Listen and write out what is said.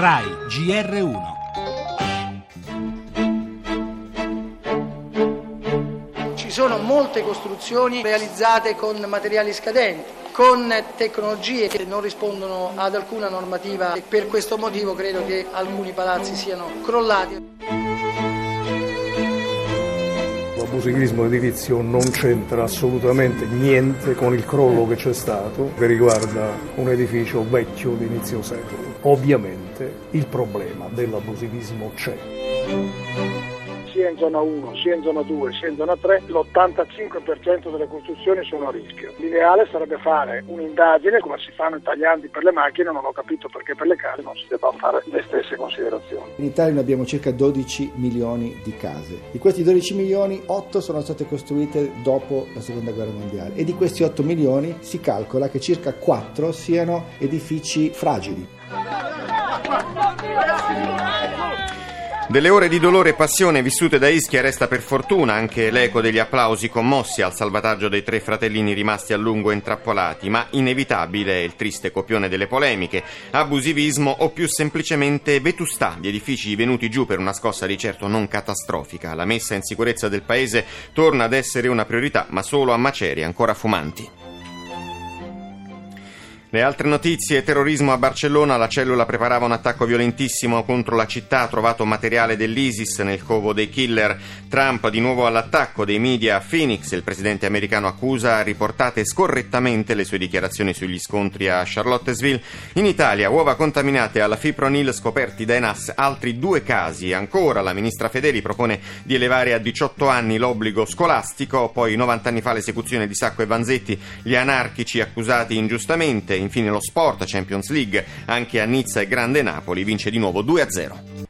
RAI GR1 Ci sono molte costruzioni realizzate con materiali scadenti, con tecnologie che non rispondono ad alcuna normativa e per questo motivo credo che alcuni palazzi siano crollati. L'abusivismo edilizio non c'entra assolutamente niente con il crollo che c'è stato, che riguarda un edificio vecchio di inizio secolo. Ovviamente il problema dell'abusivismo c'è sia in zona 1, sia in zona 2, sia in zona 3, l'85% delle costruzioni sono a rischio. L'ideale sarebbe fare un'indagine come si fanno i tagliandi per le macchine, non ho capito perché per le case non si debbano fare considerazioni. In Italia noi abbiamo circa 12 milioni di case. Di questi 12 milioni, 8 sono state costruite dopo la Seconda Guerra Mondiale e di questi 8 milioni si calcola che circa 4 siano edifici fragili. Delle ore di dolore e passione vissute da Ischia resta per fortuna anche l'eco degli applausi commossi al salvataggio dei tre fratellini rimasti a lungo intrappolati, ma inevitabile è il triste copione delle polemiche, abusivismo o più semplicemente vetustà di edifici venuti giù per una scossa di certo non catastrofica. La messa in sicurezza del paese torna ad essere una priorità, ma solo a macerie ancora fumanti. Le altre notizie, terrorismo a Barcellona, la cellula preparava un attacco violentissimo contro la città, trovato materiale dell'ISIS nel covo dei killer. Trump di nuovo all'attacco dei media a Phoenix, il presidente americano accusa riportate scorrettamente le sue dichiarazioni sugli scontri a Charlottesville. In Italia uova contaminate alla fipronil scoperti da Enas altri due casi. Ancora la ministra Fedeli propone di elevare a 18 anni l'obbligo scolastico, poi 90 anni fa l'esecuzione di Sacco e Vanzetti, gli anarchici accusati ingiustamente infine lo sport, Champions League, anche a Nizza e Grande Napoli vince di nuovo 2-0.